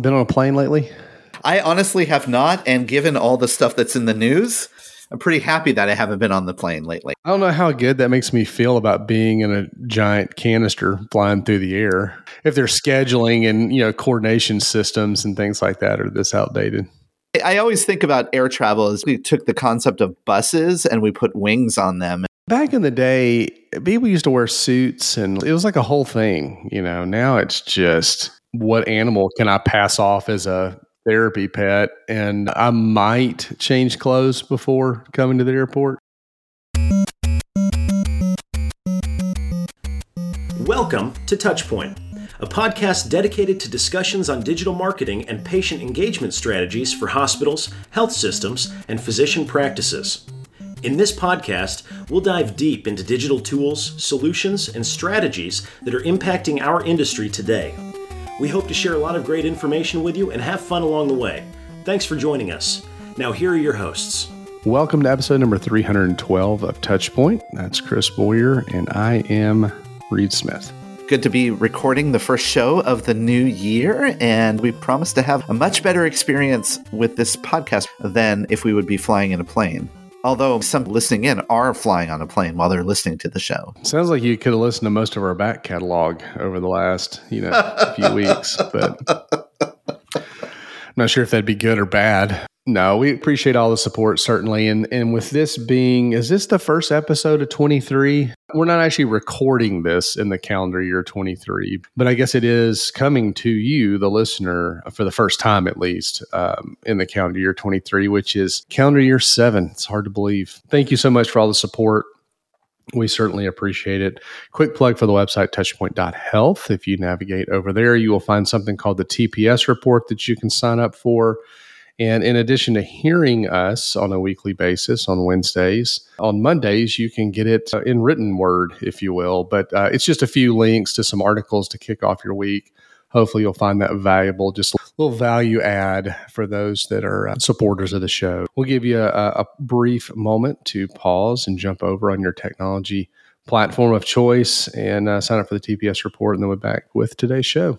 been on a plane lately? I honestly have not. And given all the stuff that's in the news, I'm pretty happy that I haven't been on the plane lately. I don't know how good that makes me feel about being in a giant canister flying through the air. If their scheduling and you know coordination systems and things like that are this outdated. I always think about air travel as we took the concept of buses and we put wings on them. Back in the day, people used to wear suits and it was like a whole thing. You know, now it's just what animal can I pass off as a therapy pet? And I might change clothes before coming to the airport. Welcome to Touchpoint, a podcast dedicated to discussions on digital marketing and patient engagement strategies for hospitals, health systems, and physician practices. In this podcast, we'll dive deep into digital tools, solutions, and strategies that are impacting our industry today. We hope to share a lot of great information with you and have fun along the way. Thanks for joining us. Now, here are your hosts. Welcome to episode number 312 of Touchpoint. That's Chris Boyer, and I am Reed Smith. Good to be recording the first show of the new year, and we promise to have a much better experience with this podcast than if we would be flying in a plane. Although some listening in are flying on a plane while they're listening to the show. Sounds like you could have listened to most of our back catalog over the last, you know, few weeks, but I'm not sure if that'd be good or bad. No, we appreciate all the support certainly, and and with this being, is this the first episode of 23? We're not actually recording this in the calendar year 23, but I guess it is coming to you, the listener, for the first time at least um, in the calendar year 23, which is calendar year seven. It's hard to believe. Thank you so much for all the support. We certainly appreciate it. Quick plug for the website touchpoint.health. If you navigate over there, you will find something called the TPS report that you can sign up for. And in addition to hearing us on a weekly basis on Wednesdays, on Mondays, you can get it uh, in written word, if you will. But uh, it's just a few links to some articles to kick off your week. Hopefully, you'll find that valuable. Just a little value add for those that are uh, supporters of the show. We'll give you a, a brief moment to pause and jump over on your technology platform of choice and uh, sign up for the TPS report. And then we're back with today's show.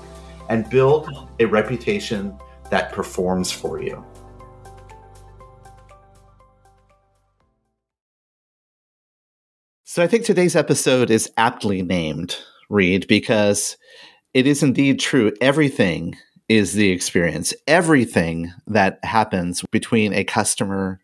and build a reputation that performs for you. So I think today's episode is aptly named, Reed, because it is indeed true. Everything is the experience. Everything that happens between a customer,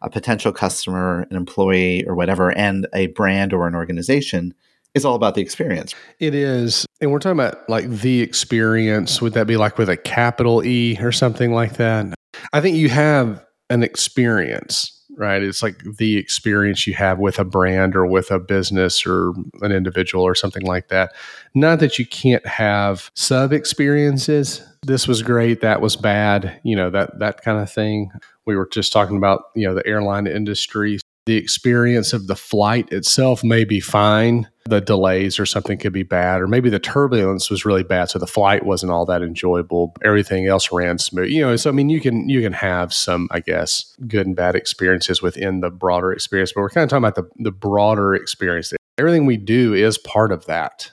a potential customer, an employee, or whatever, and a brand or an organization is all about the experience. It is. And we're talking about like the experience. Would that be like with a capital E or something like that? I think you have an experience, right? It's like the experience you have with a brand or with a business or an individual or something like that. Not that you can't have sub experiences. This was great, that was bad, you know, that that kind of thing. We were just talking about, you know, the airline industry the experience of the flight itself may be fine. The delays or something could be bad, or maybe the turbulence was really bad, so the flight wasn't all that enjoyable. Everything else ran smooth. You know, so I mean, you can you can have some, I guess, good and bad experiences within the broader experience. But we're kind of talking about the the broader experience. Everything we do is part of that.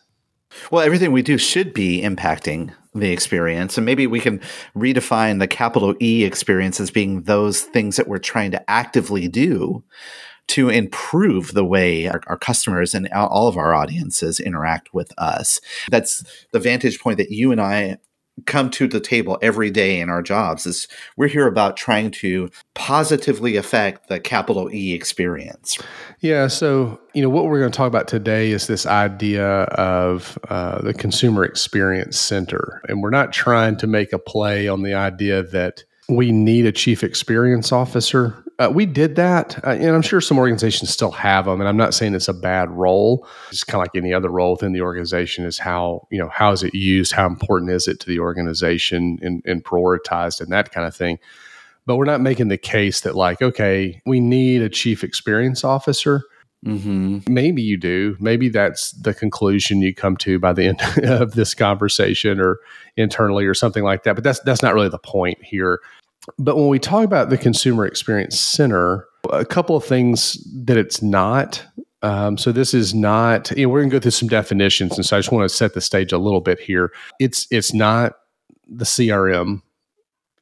Well, everything we do should be impacting the experience. And maybe we can redefine the capital E experience as being those things that we're trying to actively do to improve the way our, our, customers and all of our audiences interact with us. That's the vantage point that you and I come to the table every day in our jobs is we're here about trying to positively affect the capital E experience. Yeah. So, you know, what we're going to talk about today is this idea of uh, the consumer experience center. And we're not trying to make a play on the idea that we need a chief experience officer. Uh, we did that, uh, and I'm sure some organizations still have them. And I'm not saying it's a bad role. It's kind of like any other role within the organization. Is how you know how is it used? How important is it to the organization and, and prioritized and that kind of thing. But we're not making the case that like, okay, we need a chief experience officer. Mm-hmm. Maybe you do. Maybe that's the conclusion you come to by the end of this conversation, or internally, or something like that. But that's that's not really the point here. But when we talk about the consumer experience center, a couple of things that it's not. Um, so this is not. You know, we're going to go through some definitions, and so I just want to set the stage a little bit here. It's it's not the CRM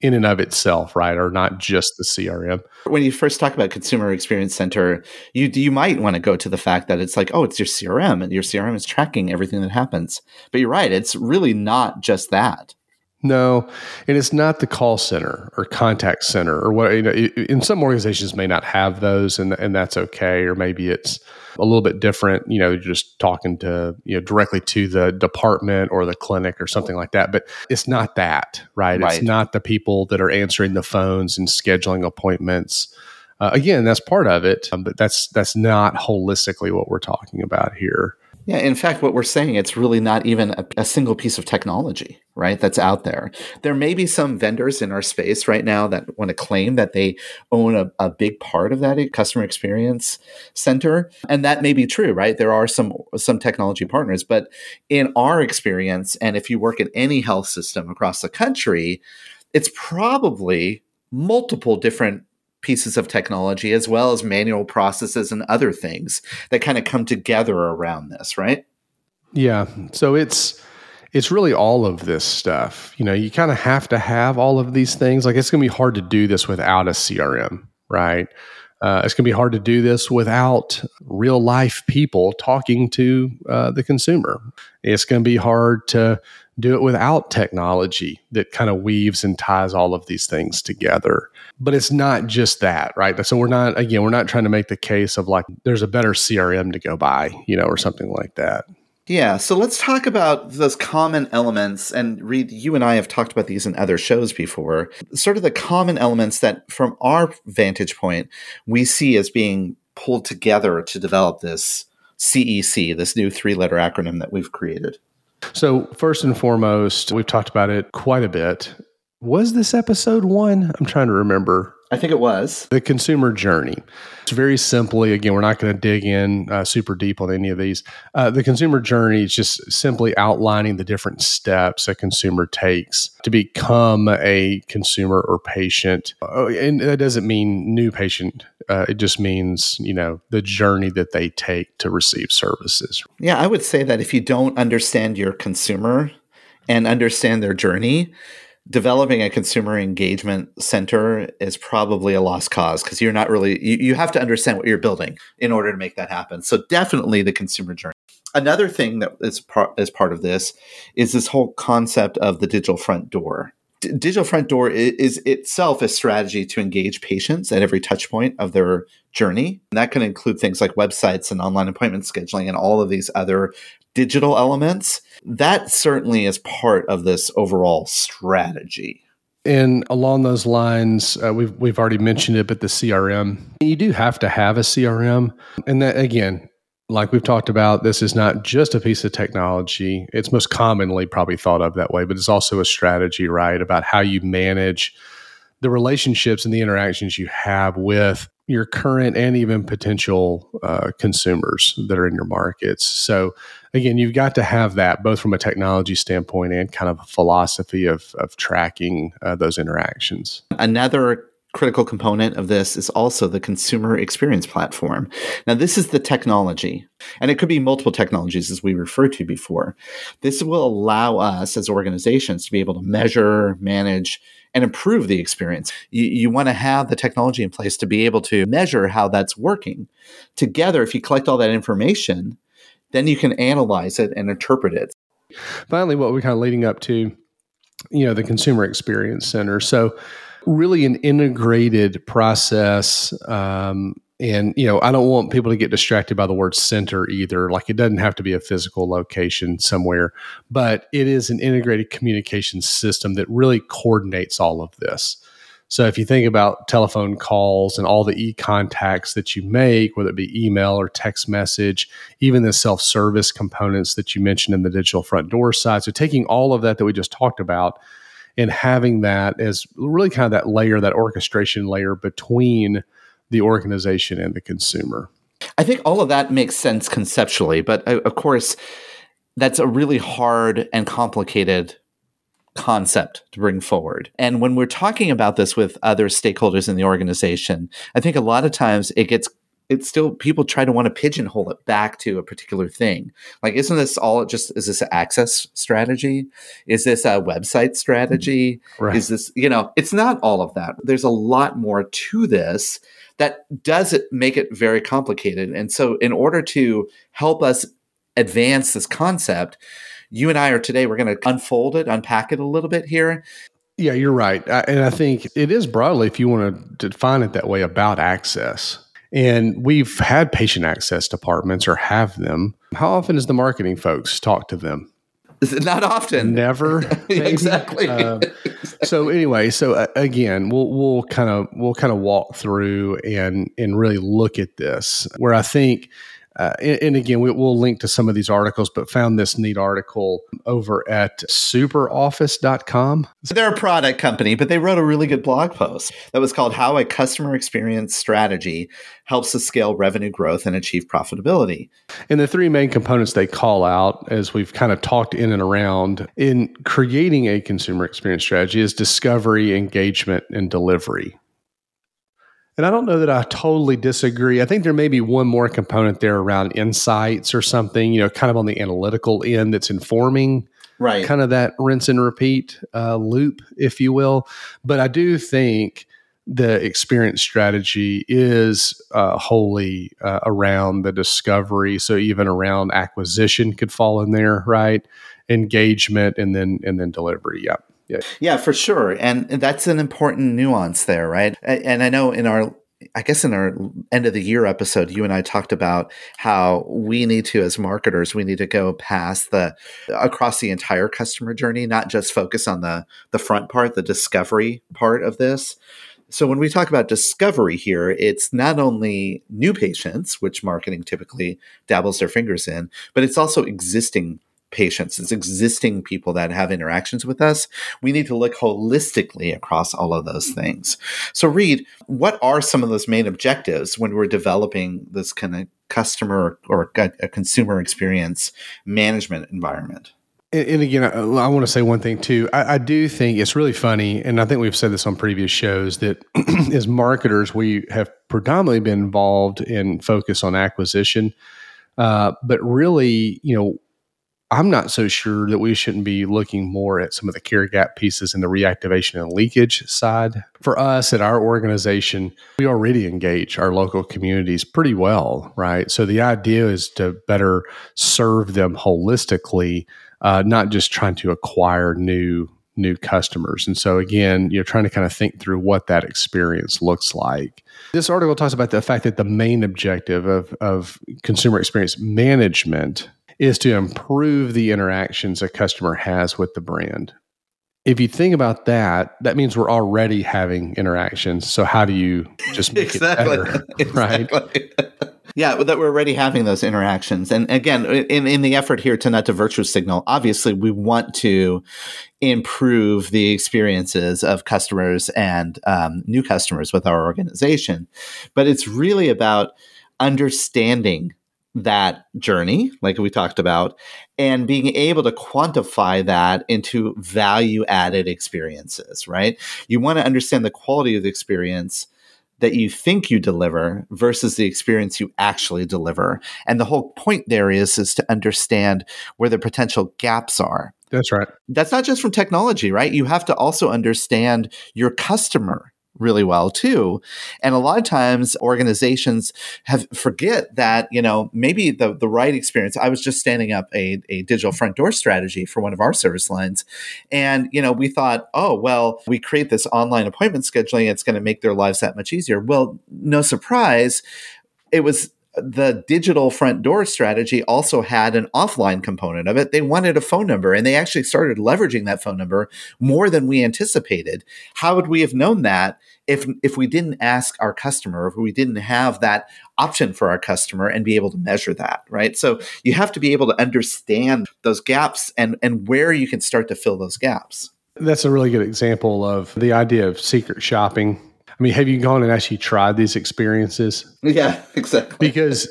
in and of itself, right? Or not just the CRM. When you first talk about consumer experience center, you you might want to go to the fact that it's like, oh, it's your CRM, and your CRM is tracking everything that happens. But you're right; it's really not just that. No, and it's not the call center or contact center or what. You know, in some organizations may not have those, and and that's okay. Or maybe it's a little bit different. You know, just talking to you know directly to the department or the clinic or something like that. But it's not that, right? right. It's not the people that are answering the phones and scheduling appointments. Uh, again, that's part of it, um, but that's that's not holistically what we're talking about here. Yeah, in fact, what we're saying, it's really not even a, a, single piece of technology, right? That's out there. There may be some vendors in our space right now that want to claim that they own a, a big part of that customer experience center, and that may be true, right? There are some some technology partners, but in our experience, and if you work in any health system across the country, it's probably multiple different pieces of technology as well as manual processes and other things that kind of come together around this, right? Yeah. So it's it's really all of this stuff. You know, you kind of have to have all of these things. Like it's going to be hard to do this without a CRM, right? Uh, it's going to be hard to do this without real life people talking to uh, the consumer. It's going to be hard to do it without technology that kind of weaves and ties all of these things together. But it's not just that, right? So we're not, again, we're not trying to make the case of like there's a better CRM to go by, you know, or something like that. Yeah, so let's talk about those common elements. And Reed, you and I have talked about these in other shows before. Sort of the common elements that, from our vantage point, we see as being pulled together to develop this CEC, this new three letter acronym that we've created. So, first and foremost, we've talked about it quite a bit. Was this episode one? I'm trying to remember. I think it was. The consumer journey. It's very simply, again, we're not going to dig in uh, super deep on any of these. Uh, the consumer journey is just simply outlining the different steps a consumer takes to become a consumer or patient. Uh, and that doesn't mean new patient. Uh, it just means, you know, the journey that they take to receive services. Yeah, I would say that if you don't understand your consumer and understand their journey, developing a consumer engagement center is probably a lost cause because you're not really you, you have to understand what you're building in order to make that happen. So definitely the consumer journey. Another thing that is part is part of this is this whole concept of the digital front door D- digital front door is, is, itself a strategy to engage patients at every touch point of their journey. And that can include things like websites and online appointment scheduling and all of these other digital elements, that certainly is part of this overall strategy. And along those lines, uh, we've we've already mentioned it, but the CRM, you do have to have a CRM, and that again, like we've talked about, this is not just a piece of technology. It's most commonly probably thought of that way, but it's also a strategy, right, about how you manage the relationships and the interactions you have with your current and even potential uh, consumers that are in your markets. So again, you've got to have that both from a technology standpoint and kind of a philosophy of, of tracking uh, those interactions. Another critical component of this is also the consumer experience platform. Now, this is the technology, and it could be multiple technologies as we referred to before. This will allow us as organizations to be able to measure, manage, and improve the experience. You, you want to have the technology in place to be able to measure how that's working. Together, if you collect all that information, then you can analyze it and interpret it. Finally, what we're kind of leading up to, you know, the consumer experience center. So, really an integrated process. Um, and you know, I don't want people to get distracted by the word center either. Like it doesn't have to be a physical location somewhere, but it is an integrated communication system that really coordinates all of this. So if you think about telephone calls and all the e contacts that you make, whether it be email or text message, even the self service components that you mentioned in the digital front door side. So taking all of that that we just talked about and having that as really kind of that layer, that orchestration layer between the organization and the consumer. I think all of that makes sense conceptually, but uh, of course, that's a really hard and complicated concept to bring forward. And when we're talking about this with other stakeholders in the organization, I think a lot of times it gets it's still people try to want to pigeonhole it back to a particular thing. Like, isn't this all just is this access strategy? Is this a website strategy? Right. Is this, you know, it's not all of that. There's a lot more to this that does it make it very complicated. And so in order to help us advance this concept, you and I are today, we're going to unfold it, unpack it a little bit here. Yeah, you're right. and I think it is broadly, if you want to define it that way, about access and we've had patient access departments or have them. How often does the marketing folks talk to them? Not often. Never. exactly. Uh, so anyway, so uh, again, we'll we'll kind of we'll kind of walk through and and really look at this where I think uh, and, and, again, we, will link to some of these articles, but found this neat article over at superoffice.com. So they're a product company, but they wrote a really good blog post that was called How a Customer Experience Strategy Helps to Scale Revenue Growth and Achieve Profitability. And the three main components they call out, as we've kind of talked in and around, in creating a consumer experience strategy is discovery, engagement, and delivery. And I don't know that I totally disagree. I think there may be one more component there around insights or something, you know, kind of on the analytical end that's informing right. kind of that rinse and repeat uh, loop, if you will. But I do think the experience strategy is uh, wholly uh, around the discovery. So even around acquisition could fall in there, right? Engagement and then and then delivery. Yep. Yeah. Yeah, yeah for sure. And that's an important nuance there, right? And I know in our I guess in our end of the year episode, you and I talked about how we need to, as marketers, we need to go past the across the entire customer journey, not just focus on the the front part, the discovery part of this. So when we talk about discovery here, it's not only new patients, which marketing typically dabbles their fingers in, but it's also existing patients, it's existing people that have interactions with us. We need to look holistically across all of those things. So, Reed, what are some of those main objectives when we're developing this kind of customer or a consumer experience management environment? And, again, I, I, want to say one thing too. I, I, do think it's really funny, and I think we've said this on previous shows that as marketers, we have predominantly been involved in focus on acquisition. Uh, but really, you know, I'm not so sure that we shouldn't be looking more at some of the care gap pieces in the reactivation and leakage side. For us at our organization, we already engage our local communities pretty well, right? So the idea is to better serve them holistically, uh, not just trying to acquire new new customers. And so again, you're trying to kind of think through what that experience looks like. This article talks about the fact that the main objective of, of consumer experience management is to improve the interactions a customer has with the brand. If you think about that, that means we're already having interactions. So how do you just make exactly. it better, exactly. right? yeah, that we're already having those interactions. And again, in, in the effort here to not to virtue signal, obviously we want to improve the experiences of customers and um, new customers with our organization. But it's really about understanding that journey, like we talked about, and being able to quantify that into value added experiences, right? You want to understand the quality of the experience that you think you deliver versus the experience you actually deliver. And the whole point there is is to understand where the potential gaps are. That's right. That's not just from technology, right? You have to also understand your customer really well too. And a lot of times organizations have forget that, you know, maybe the, the right experience. I was just standing up a, a digital front door strategy for one of our service lines. And, you know, we thought, oh, well, we create this online appointment scheduling, it's going to make their lives that much easier. Well, no surprise. It was the digital front door strategy also had an offline component of it. They wanted a phone number and they actually started leveraging that phone number more than we anticipated. How would we have known that if if we didn't ask our customer, if we didn't have that option for our customer and be able to measure that, right? So you have to be able to understand those gaps and and where you can start to fill those gaps. That's a really good example of the idea of secret shopping I mean, have you gone and actually tried these experiences? Yeah, exactly. Because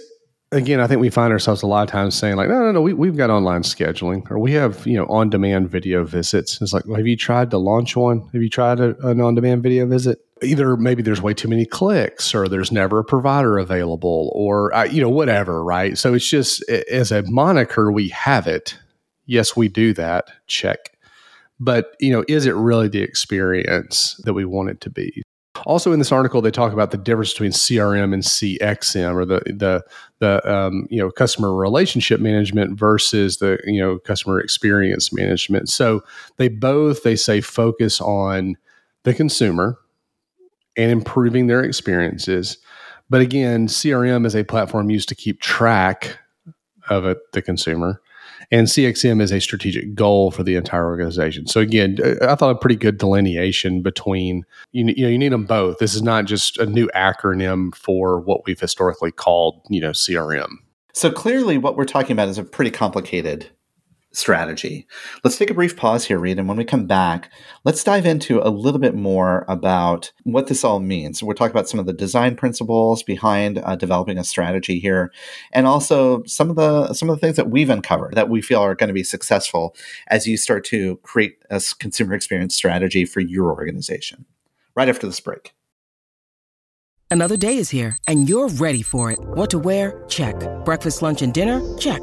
again, I think we find ourselves a lot of times saying like, no, no, no, we, we've got online scheduling or we have, you know, on-demand video visits. It's like, well, have you tried to launch one? Have you tried a, an on-demand video visit? Either maybe there's way too many clicks or there's never a provider available or, uh, you know, whatever, right? So it's just as a moniker, we have it. Yes, we do that. Check. But, you know, is it really the experience that we want it to be? Also, in this article, they talk about the difference between CRM and CXM, or the the the um, you know customer relationship management versus the you know customer experience management. So they both they say focus on the consumer and improving their experiences. But again, CRM is a platform used to keep track of the consumer and CXM is a strategic goal for the entire organization. So again, I thought a pretty good delineation between you, you know you need them both. This is not just a new acronym for what we've historically called you know CRM. So clearly, what we're talking about is a pretty complicated strategy. Let's take a brief pause here, Reed, and when we come back, let's dive into a little bit more about what this all means. We're talking about some of the design principles behind uh, developing a strategy here, and also some of the some of the things that we've uncovered that we feel are going to be successful as you start to create a consumer experience strategy for your organization. Right after this break. Another day is here, and you're ready for it. What to wear? Check. Breakfast, lunch, and dinner? Check.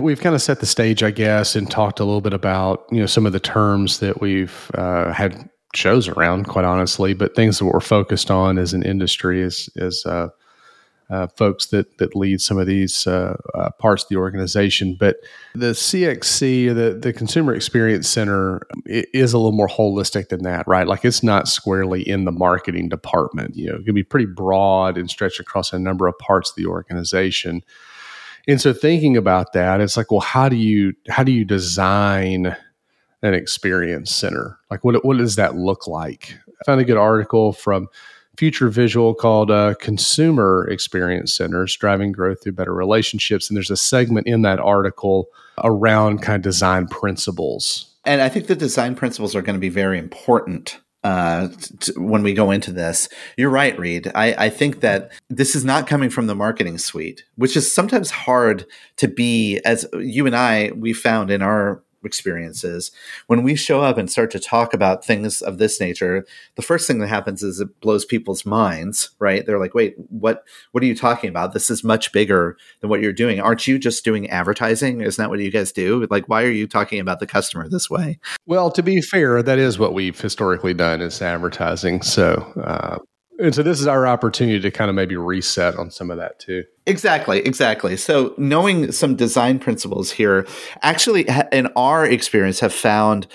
We've kind of set the stage, I guess, and talked a little bit about you know some of the terms that we've uh, had shows around, quite honestly, but things that we're focused on as an industry, as as uh, uh, folks that that lead some of these uh, uh, parts of the organization. But the CXC, the the Consumer Experience Center, is a little more holistic than that, right? Like it's not squarely in the marketing department. You know, it can be pretty broad and stretch across a number of parts of the organization. And so thinking about that, it's like, well, how do you how do you design an experience center? Like what what does that look like? I found a good article from Future Visual called uh, Consumer Experience Centers Driving Growth Through Better Relationships. And there's a segment in that article around kind of design principles. And I think the design principles are going to be very important uh, t- when we go into this. You're right, Reed. I, I think that this is not coming from the marketing suite, which is sometimes hard to be, as you and I, we found in our experiences. When we show up and start to talk about things of this nature, the first thing that happens is it blows people's minds, right? They're like, "Wait, what what are you talking about? This is much bigger than what you're doing. Aren't you just doing advertising? Isn't that what you guys do? Like why are you talking about the customer this way?" Well, to be fair, that is what we've historically done is advertising. So, uh, and so this is our opportunity to kind of maybe reset on some of that too. Exactly, exactly. So knowing some design principles here, actually, in our experience, have found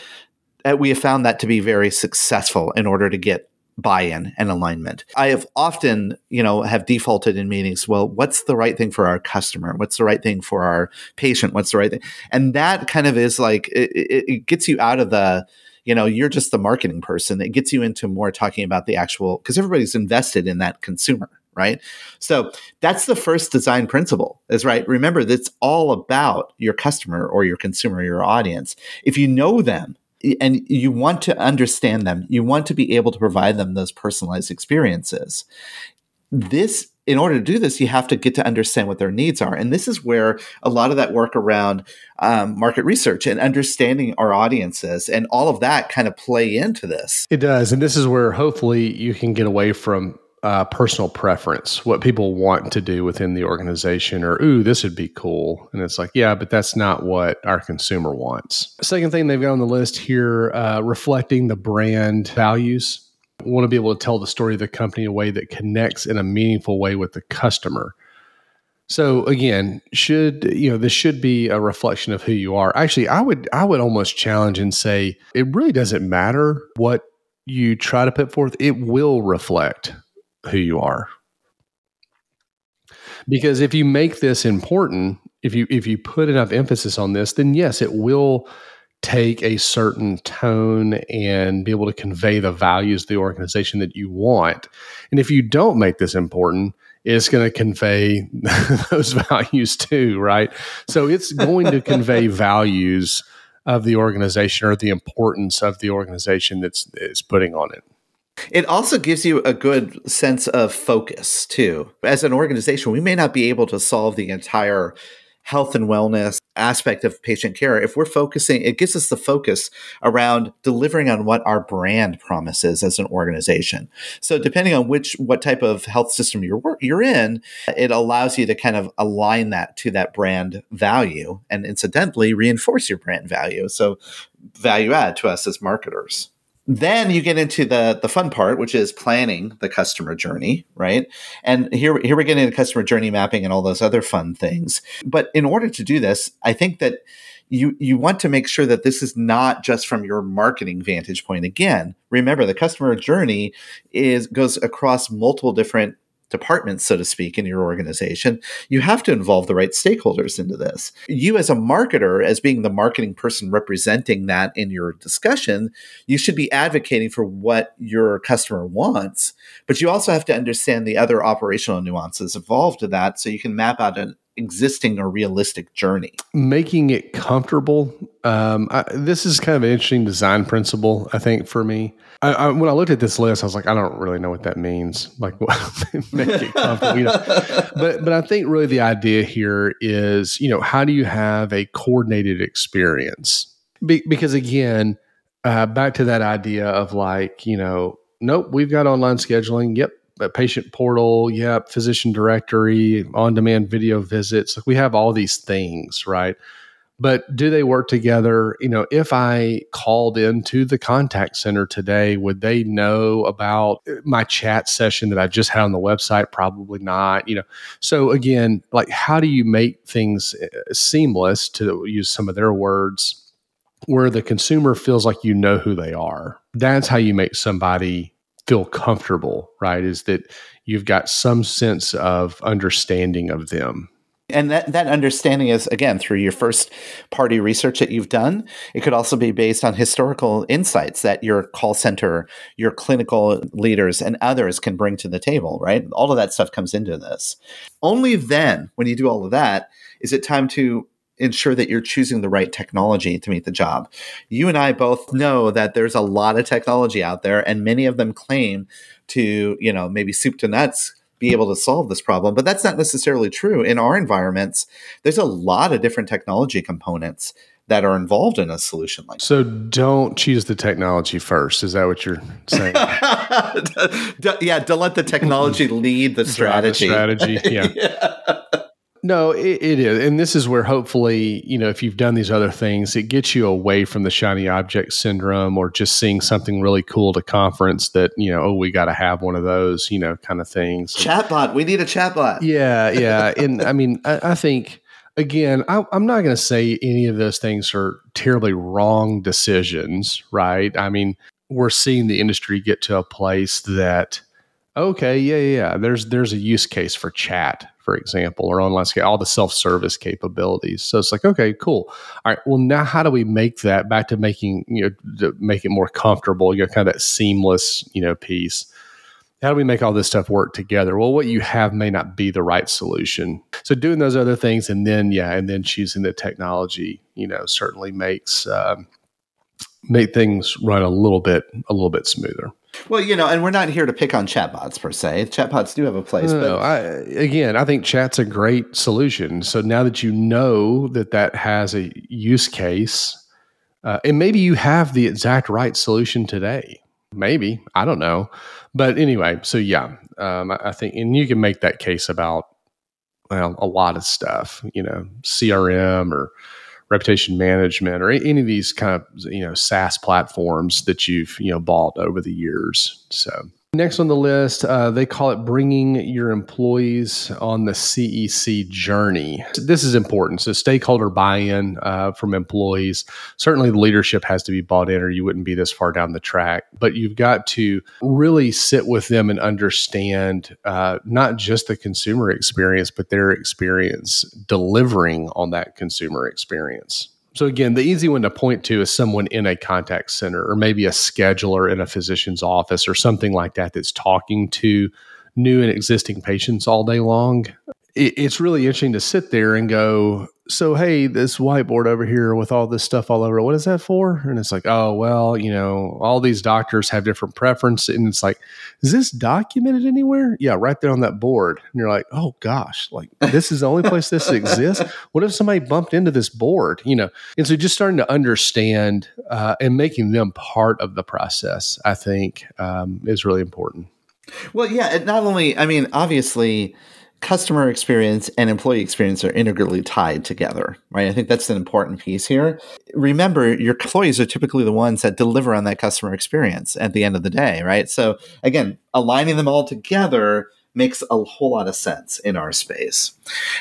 that we have found that to be very successful in order to get buy-in and alignment. I have often, you know, have defaulted in meetings, well, what's the right thing for our customer? What's the right thing for our patient? What's the right thing? And that kind of is like it, it, it gets you out of the you know you're just the marketing person it gets you into more talking about the actual because everybody's invested in that consumer right? So that's the first design principle is right remember that's all about your customer or your consumer your audience. If you know them and you want to understand them you want to be able to provide them those personalized experiences this in order to do this you have to get to understand what their needs are and this is where a lot of that work around um, market research and understanding our audiences and all of that kind of play into this it does and this is where hopefully you can get away from uh, personal preference, what people want to do within the organization, or ooh, this would be cool. And it's like, yeah, but that's not what our consumer wants. Second thing they've got on the list here, uh, reflecting the brand values. Want to be able to tell the story of the company in a way that connects in a meaningful way with the customer. So again, should you know this should be a reflection of who you are. Actually, I would I would almost challenge and say it really doesn't matter what you try to put forth. It will reflect who you are. Because if you make this important, if you if you put enough emphasis on this, then yes, it will take a certain tone and be able to convey the values of the organization that you want. And if you don't make this important, it's going to convey those values too, right? So it's going to convey values of the organization or the importance of the organization that's is putting on it. It also gives you a good sense of focus, too. As an organization, we may not be able to solve the entire health and wellness aspect of patient care if we're focusing it gives us the focus around delivering on what our brand promises as an organization. So depending on which what type of health system you're you're in it allows you to kind of align that to that brand value and incidentally reinforce your brand value. So value add to us as marketers then you get into the the fun part which is planning the customer journey right? And here here we get into customer journey mapping and all those other fun things. But in order to do this i think that you you want to make sure that this is not just from your marketing vantage point. Again remember the customer journey is goes across multiple different departments, so to speak, in your organization, you have to involve the right stakeholders into this. You, as a marketer, as being the marketing person representing that in your discussion, you should be advocating for what your customer wants, but you also have to understand the other operational nuances involved to that so you can map out an existing or realistic journey. Making it comfortable. Um, I, this is kind of an interesting design principle, I think, for me. I, I, when I looked at this list, I was like, I don't really know what that means. Like, make it comfortable, you know. But but I think really the idea here is, you know, how do you have a coordinated experience? Be, because again, uh, back to that idea of like, you know, nope, we've got online scheduling. Yep, patient portal, yeah, physician directory, on demand video visits. Like we have all these things, right? But do they work together? You know, if I called into the contact center today, would they know about my chat session that I just had on the website? Probably not. You know, so again, like how do you make things uh, seamless to use some of their words? Where the consumer feels like you know who they are. That's how you make somebody feel comfortable, right? Is that you've got some sense of understanding of them. And that, that understanding is, again, through your first party research that you've done. It could also be based on historical insights that your call center, your clinical leaders, and others can bring to the table, right? All of that stuff comes into this. Only then, when you do all of that, is it time to ensure that you're choosing the right technology to meet the job. You and I both know that there's a lot of technology out there, and many of them claim to, you know, maybe soup to nuts be able to solve this problem, but that's not necessarily true. In our environments, there's a lot of different technology components that are involved in a solution like so don't choose the technology first is that what you're saying yeah don't let the technology lead the strategy the strategy yeah. yeah. No, it, it is. And this is where hopefully, you know, if you've done these other things, it gets you away from the shiny object syndrome or just seeing something really cool at a conference that, you know, oh, we got to have one of those, you know, kind of things. Chatbot. We need a chatbot. Yeah. Yeah. and I mean, I, I think, again, I, I'm not going to say any of those things are terribly wrong decisions, right? I mean, we're seeing the industry get to a place that okay, yeah, yeah, yeah. There's there's a use case for chat, for example, or online scale, all the self service capabilities. So it's like, okay, cool. All right. Well, now how do we make that back to making you know make it more comfortable? You know, kind of that seamless you know piece. How do we make all this stuff work together? Well, what you have may not be the right solution. So doing those other things, and then yeah, and then choosing the technology, you know, certainly makes um, make things run a little bit a little bit smoother. Well, you know, and we're not here to pick on chatbots per se. Chatbots do have a place, No, but I, again, I think chat's a great solution. So now that you know that that has a use case, uh, and maybe you have the exact right solution today, maybe I don't know, but anyway. So yeah, um, I, I think, and you can make that case about well a lot of stuff, you know, CRM or reputation management or any of these kind of you know SaaS platforms that you've you know bought over the years. So next on the list, uh, they call it bringing your employees on the CEC journey. This is important. So stakeholder buy-in uh, from employees. Certainly, the leadership has to be bought in, or you wouldn't be this far down the track. But you've got to really sit with them and understand uh, not just the consumer experience, but their experience delivering on that consumer experience. So again, the easy one to point to is someone in a contact center or maybe a scheduler in a physician's office or something like that that's talking to new and existing patients all day long. It's really interesting to sit there and go, so hey, this whiteboard over here with all this stuff all over, what is that for? And it's like, oh well, you know, all these doctors have different preferences, and it's like, is this documented anywhere? Yeah, right there on that board. And you're like, oh gosh, like this is the only place this exists. What if somebody bumped into this board? You know, and so just starting to understand uh, and making them part of the process, I think, um, is really important. Well, yeah, not only, I mean, obviously, customer experience and employee experience are integrally tied together, right? I think that's an important piece here. Remember, your employees are typically the ones that deliver on that customer experience at the end of the day, right? So, again, aligning them all together makes a whole lot of sense in our space.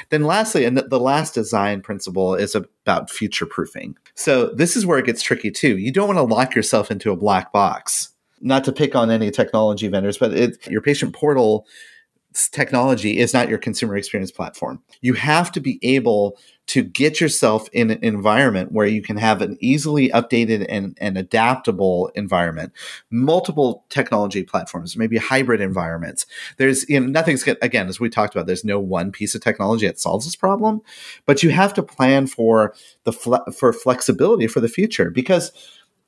Then, lastly, and the last design principle is about future proofing. So, this is where it gets tricky too. You don't want to lock yourself into a black box not to pick on any technology vendors, but it, your patient portal technology is not your consumer experience platform. You have to be able to get yourself in an environment where you can have an easily updated and, and adaptable environment, multiple technology platforms, maybe hybrid environments. There's you know, nothing's good, again, as we talked about, there's no one piece of technology that solves this problem, but you have to plan for the fle- for flexibility for the future because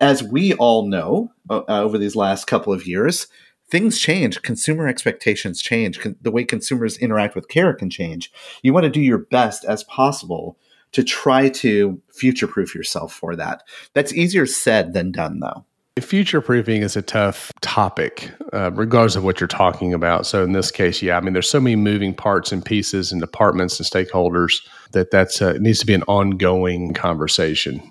as we all know uh, over these last couple of years, things change. Consumer expectations change. The way consumers interact with care can change. You want to do your best as possible to try to future proof yourself for that. That's easier said than done, though. Future proofing is a tough topic, uh, regardless of what you're talking about. So in this case, yeah, I mean, there's so many moving parts and pieces and departments and stakeholders that that's uh, it needs to be an ongoing conversation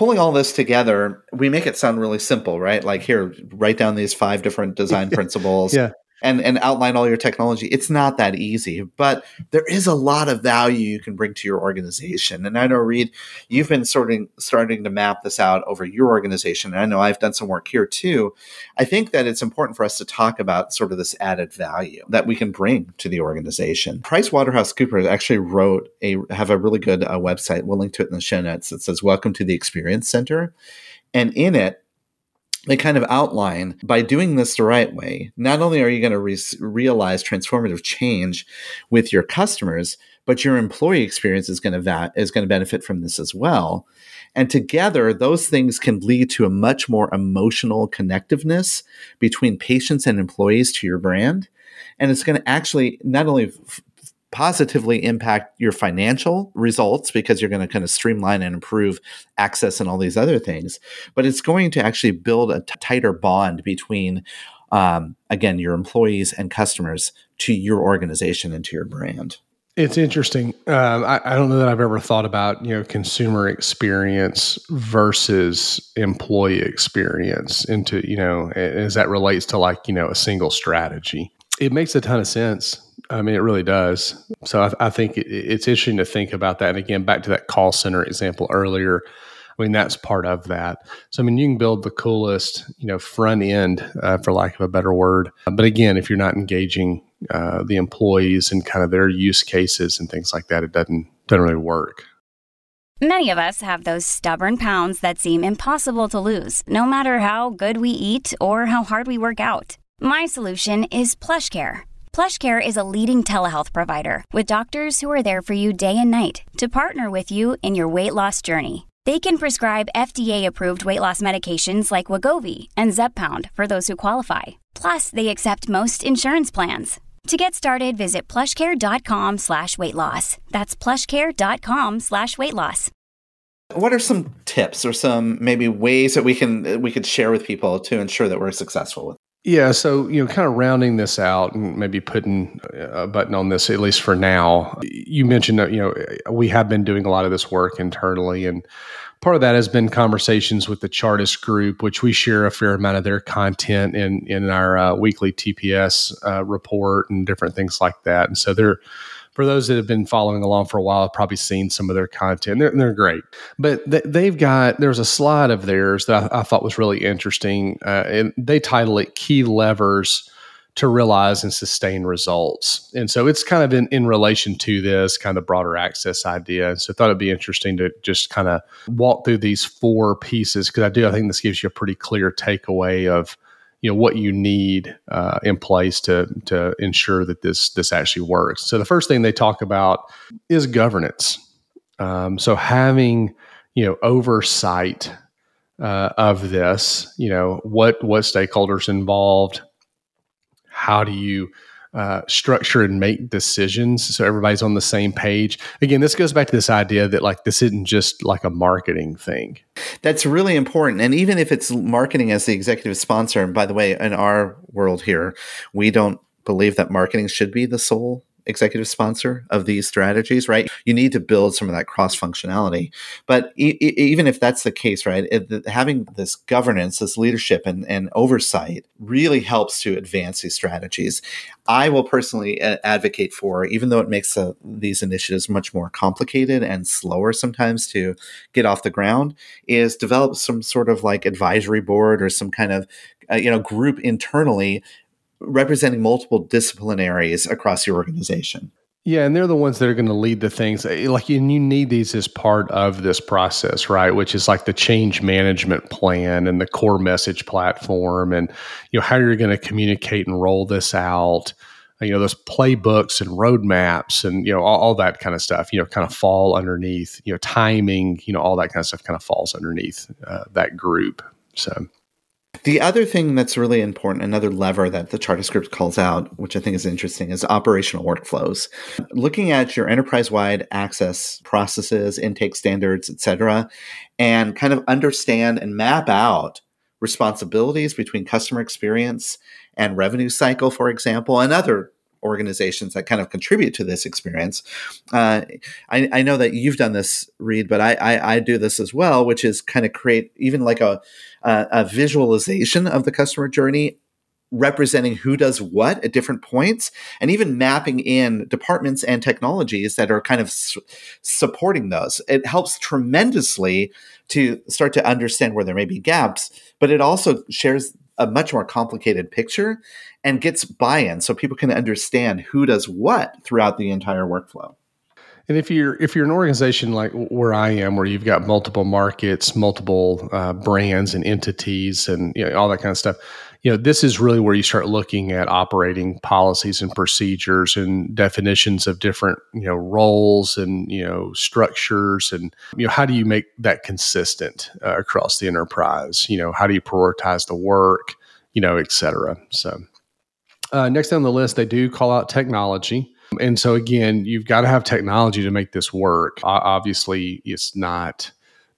pulling all this together, we make it sound really simple, right? Like here, write down these five different design principles. Yeah. And, and outline all your technology. It's not that easy, but there is a lot of value you can bring to your organization. And I know, Reed, you've been sorting, starting to map this out over your organization. And I know I've done some work here too. I think that it's important for us to talk about sort of this added value that we can bring to the organization. Price Waterhouse Coopers actually wrote a have a really good uh, website. We'll link to it in the show notes. It says "Welcome to the Experience Center," and in it they kind of outline by doing this the right way, not only are you going to re- realize transformative change with your customers, but your employee experience is going to va- is going to benefit from this as well. And together, those things can lead to a much more emotional connectiveness between patients and employees to your brand. And it's going to actually not only f- positively impact your financial results because you're going to kind of streamline and improve access and all these other things, but it's going to actually build a t- tighter bond between, um, again, your employees and customers to your organization and to your brand. It's interesting. Um, I, I, don't know that I've ever thought about you know consumer experience versus employee experience into you know as that relates to like you know a single strategy. It makes a ton of sense I mean, it really does. So I, I think it, it's interesting to think about that. And again, back to that call center example earlier. I mean, that's part of that. So, I mean, you can build the coolest, you know, front end, uh, for lack of a better word. But again, if you're not engaging uh, the employees and kind of their use cases and things like that, it doesn't doesn't really work. Many of us have those stubborn pounds that seem impossible to lose, no matter how good we eat or how hard we work out. My solution is PlushCare. PlushCare is a leading telehealth provider with doctors who are there for you day and night to partner with you in your weight loss journey. They can prescribe FDA-approved weight loss medications like Wegovy and Zepbound for those who qualify. Plus, they accept most insurance plans. To get started, visit plushcare.com slash weight loss. That's plushcare.com slash weight loss. What are some tips or some maybe ways that we can we could share with people to ensure that we're successful with? Yeah, so you know, kind of rounding this out and maybe putting a button on this at least for now. You mentioned that you know we have been doing a lot of this work internally, and part of that has been conversations with the Chartis group, which we share a fair amount of their content in in our uh, weekly TPS uh, report and different things like that. And so they're for those that have been following along for a while, have probably seen some of their content. They're, they're great, but they've got there's a slide of theirs that I, I thought was really interesting, uh, and they title it "Key Levers." to realize and sustain results. And so it's kind of in, in relation to this kind of broader access idea. And so I thought it'd be interesting to just kind of walk through these four pieces because I do, I think this gives you a pretty clear takeaway of, you know, what you need uh, in place to, to ensure that this, this actually works. So the first thing they talk about is governance. Um, so having, you know, oversight uh, of this, you know, what, what stakeholders involved, how do you uh, structure and make decisions so everybody's on the same page. Again this goes back to this idea that like this isn't just like a marketing thing. That's really important and even if it's marketing as the executive sponsor and by the way in our world here we don't believe that marketing should be the sole executive sponsor of these strategies, right? You need to build some of that cross functionality. But e- e- even if that's the case, right, it, having this governance, this leadership, and, and oversight really helps to advance these strategies. I will personally advocate for, even though it makes uh, these initiatives much more complicated and slower sometimes to get off the ground, is develop some sort of like advisory board or some kind of uh, you know group internally representing multiple disciplinaries across your organization. Yeah, and they're the ones that are going to lead the things. Eh, like, and you need these as part of this process, right? Which is like the change management plan and the core message platform, and you know how you're going to communicate and roll this out. You know those playbooks and roadmaps, and you know all, all that kind of stuff. You know, kind of fall underneath. You know, timing. You know, all that kind of stuff kind of falls underneath uh, that group. So the other thing that's really important, another lever that the Chartis script calls out, which I think is interesting, is operational workflows. Looking at your enterprise-wide access processes, intake standards, etc., and kind of understand and map out responsibilities between customer experience and revenue cycle, for example, and other organizations that kind of contribute to this experience. Uh, I, I, know that you've done this, Reed, but I, I, I, do this as well, which is kind of create even like a, a, a visualization of the customer journey representing who does what at different points and even mapping in departments and technologies that are kind of su- supporting those it helps tremendously to start to understand where there may be gaps but it also shares a much more complicated picture and gets buy-in so people can understand who does what throughout the entire workflow. And if you're if you're an organization like where I am, where you've got multiple markets, multiple uh, brands and entities, and you know, all that kind of stuff, you know this is really where you start looking at operating policies and procedures and definitions of different you know roles and you know structures and you know how do you make that consistent uh, across the enterprise? You know how do you prioritize the work? You know, et cetera. So uh, next on the list, they do call out technology. And so, again, you've got to have technology to make this work. Uh, obviously, it's not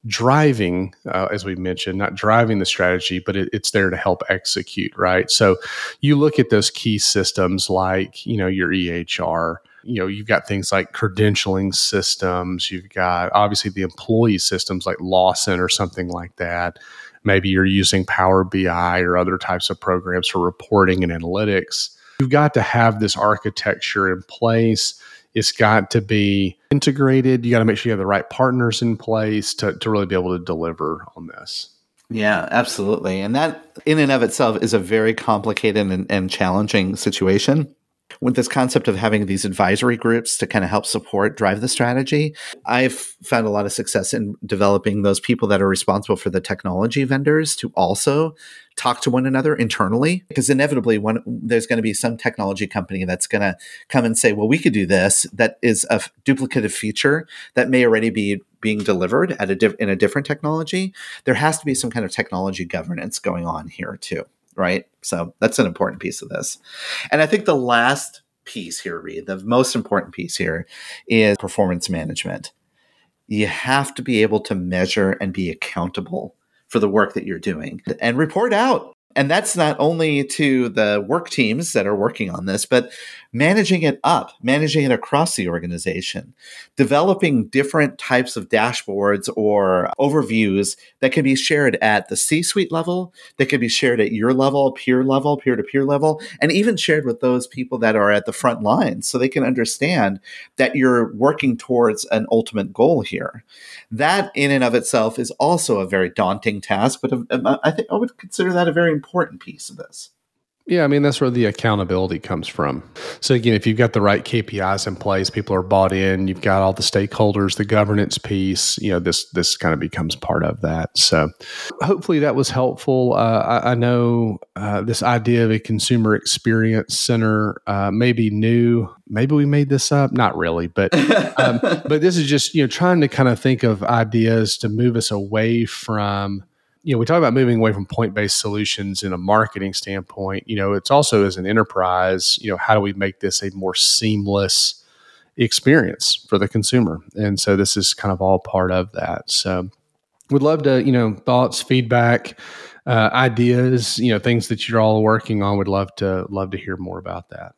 driving, uh, as we mentioned, not driving the strategy, but it, it's there to help execute, right? So, you look at those key systems like, you know, your EHR. You know, you've got things like credentialing systems. You've got obviously the employee systems like Lawson or something like that Maybe you're using Power BI or other types of programs for reporting and analytics. You've got to have this architecture in place it's got to be integrated. You got to make sure you have the right partners in place to, to really be able to deliver on this. Yeah, absolutely. And that in and of itself is a very complicated and, and challenging situation with this concept of having these advisory groups to kind of help support drive the strategy i've found a lot of success in developing those people that are responsible for the technology vendors to also talk to one another internally because inevitably one there's going to be some technology company that's going to come and say well we could do this that is a duplicative feature that may already be being delivered at a diff- in a different technology. There has to be some kind of technology governance going on here too right? So that's an important piece of this. And I think the last piece here, Reed, the most important piece here is performance management. You have to be able to measure and be accountable for the work that you're doing and report out and that's not only to the work teams that are working on this, but managing it up, managing it across the organization, developing different types of dashboards or overviews that can be shared at the C suite level, that can be shared at your level, peer level, peer to peer level, and even shared with those people that are at the front line so they can understand that you're working towards an ultimate goal here. That in and of itself is also a very daunting task, but um, um, I think I would consider that a very important piece of this. Yeah, I mean that's where the accountability comes from. So again, if you've got the right KPIs in place, people are bought in, you've got all the stakeholders, the governance piece, you know, this this kind of becomes part of that. So hopefully that was helpful. Uh, I, I, know uh, this idea of a consumer experience center uh, may be new. Maybe we made this up, not really, but um, but this is just you know trying to kind of think of ideas to move us away from you know, we talk about moving away from point based solutions in a marketing standpoint. You know, it's also as an enterprise, you know, how do we make this a more seamless experience for the consumer? And so this is kind of all part of that. So we'd love to, you know, thoughts, feedback, uh, ideas, you know, things that you're all working on. Would love to love to hear more about that.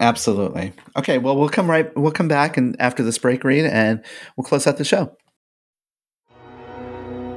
Absolutely. Okay. Well, we'll come right. We'll come back and after this break, Reed, and we'll close out the show.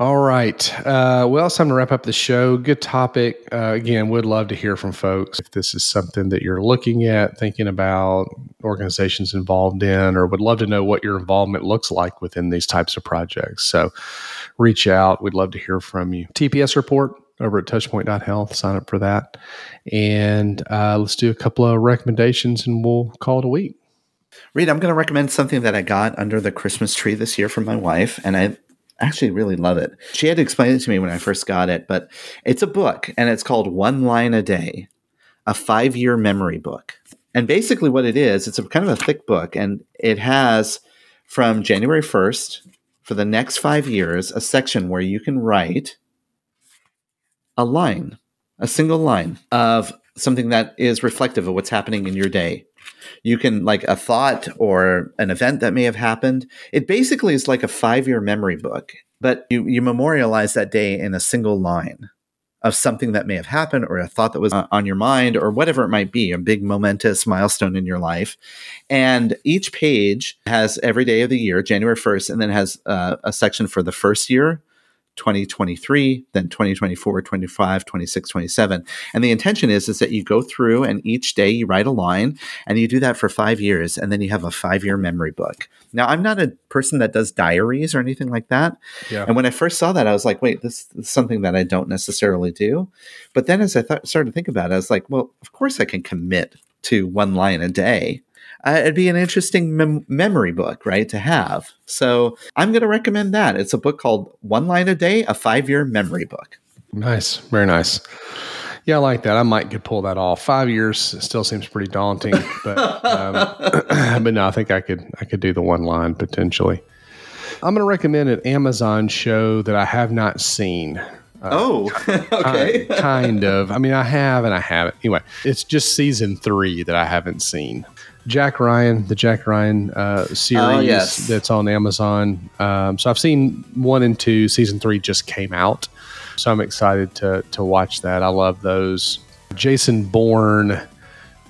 All right. Uh, well, it's time to wrap up the show. Good topic. Uh, again, would love to hear from folks if this is something that you're looking at, thinking about, organizations involved in, or would love to know what your involvement looks like within these types of projects. So reach out. We'd love to hear from you. TPS report over at touchpoint.health. Sign up for that. And uh, let's do a couple of recommendations and we'll call it a week. Reed, I'm going to recommend something that I got under the Christmas tree this year from my wife, and I actually really love it. She had to explain it to me when I first got it, but it's a book and it's called One Line a Day, a five year memory book. And basically, what it is, it's a kind of a thick book, and it has from January 1st for the next five years a section where you can write a line, a single line of something that is reflective of what's happening in your day you can like a thought or an event that may have happened. It basically is like a five year memory book, but you, you memorialize that day in a single line of something that may have happened or a thought that was on your mind or whatever it might be, a big momentous milestone in your life. And each page has every day of the year, January 1st, and then has uh, a section for the first year, 2023, then 2024, 25, 26, 27. And the intention is, is that you go through and each day you write a line and you do that for five years and then you have a five year memory book. Now, I'm not a person that does diaries or anything like that. Yeah. And when I first saw that, I was like, wait, this, this is something that I don't necessarily do. But then as I th- started to think about it, I was like, well, of course I can commit to one line a day uh, it'd be an interesting mem- memory book, right, to have. So I'm going to recommend that. It's a book called One Line a Day, a five year memory book. Nice. Very nice. Yeah, I like that. I might could pull that off. Five years still seems pretty daunting, but um, but no, I think I could I could do the one line potentially. I'm going to recommend an Amazon show that I have not seen. Uh, oh, okay. kind, kind of. I mean, I have and I haven't. Anyway, it's just season three that I haven't seen. Jack Ryan, the Jack Ryan uh, series Oh, yes. that's on Amazon. Um, so I've seen one and two. Season three just came out, so I'm excited to to watch that. I love those Jason Bourne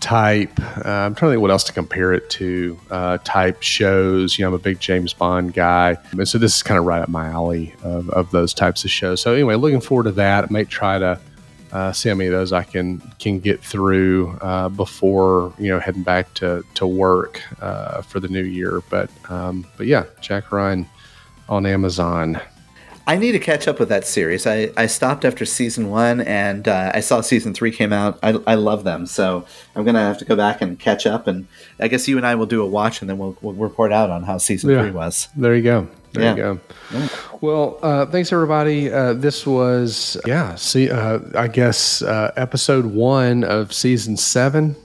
type. Uh, I'm trying to think what else to compare it to. Uh, type shows. You know, I'm a big James Bond guy, and so this is kind of right up my alley of, of those types of shows. So anyway, looking forward to that. I may try to uh, see how many of those I can can get through uh, before you know heading back to to work uh, for the new year. But um, but yeah, Jack Ryan on Amazon. I need to catch up with that series. I, I stopped after season one and uh, I saw season three came out. I, I love them. So I'm going to have to go back and catch up. And I guess you and I will do a watch and then we'll, we'll report out on how season Yeah. three was. There you go. There Yeah. you go. Well, uh, thanks everybody. Uh, this was yeah. See, uh, I guess uh, episode one of season seven.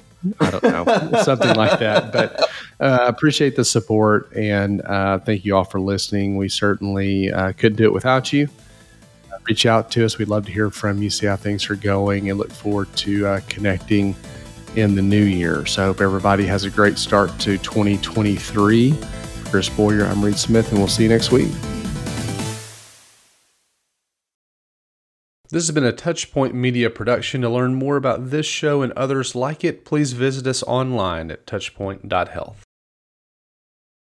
I don't know, something like that. But uh, appreciate the support and uh, thank you all for listening. We certainly uh, couldn't do it without you. Uh, reach out to us. We'd love to hear from you, see how things are going, and look forward to uh, connecting in the new year. So I hope everybody has a great start to 2023. Chris Boyer, I'm Reed Smith, and we'll see you next week. This has been a Touchpoint Media production. To learn more about this show and others like it, please visit us online at touchpoint.health.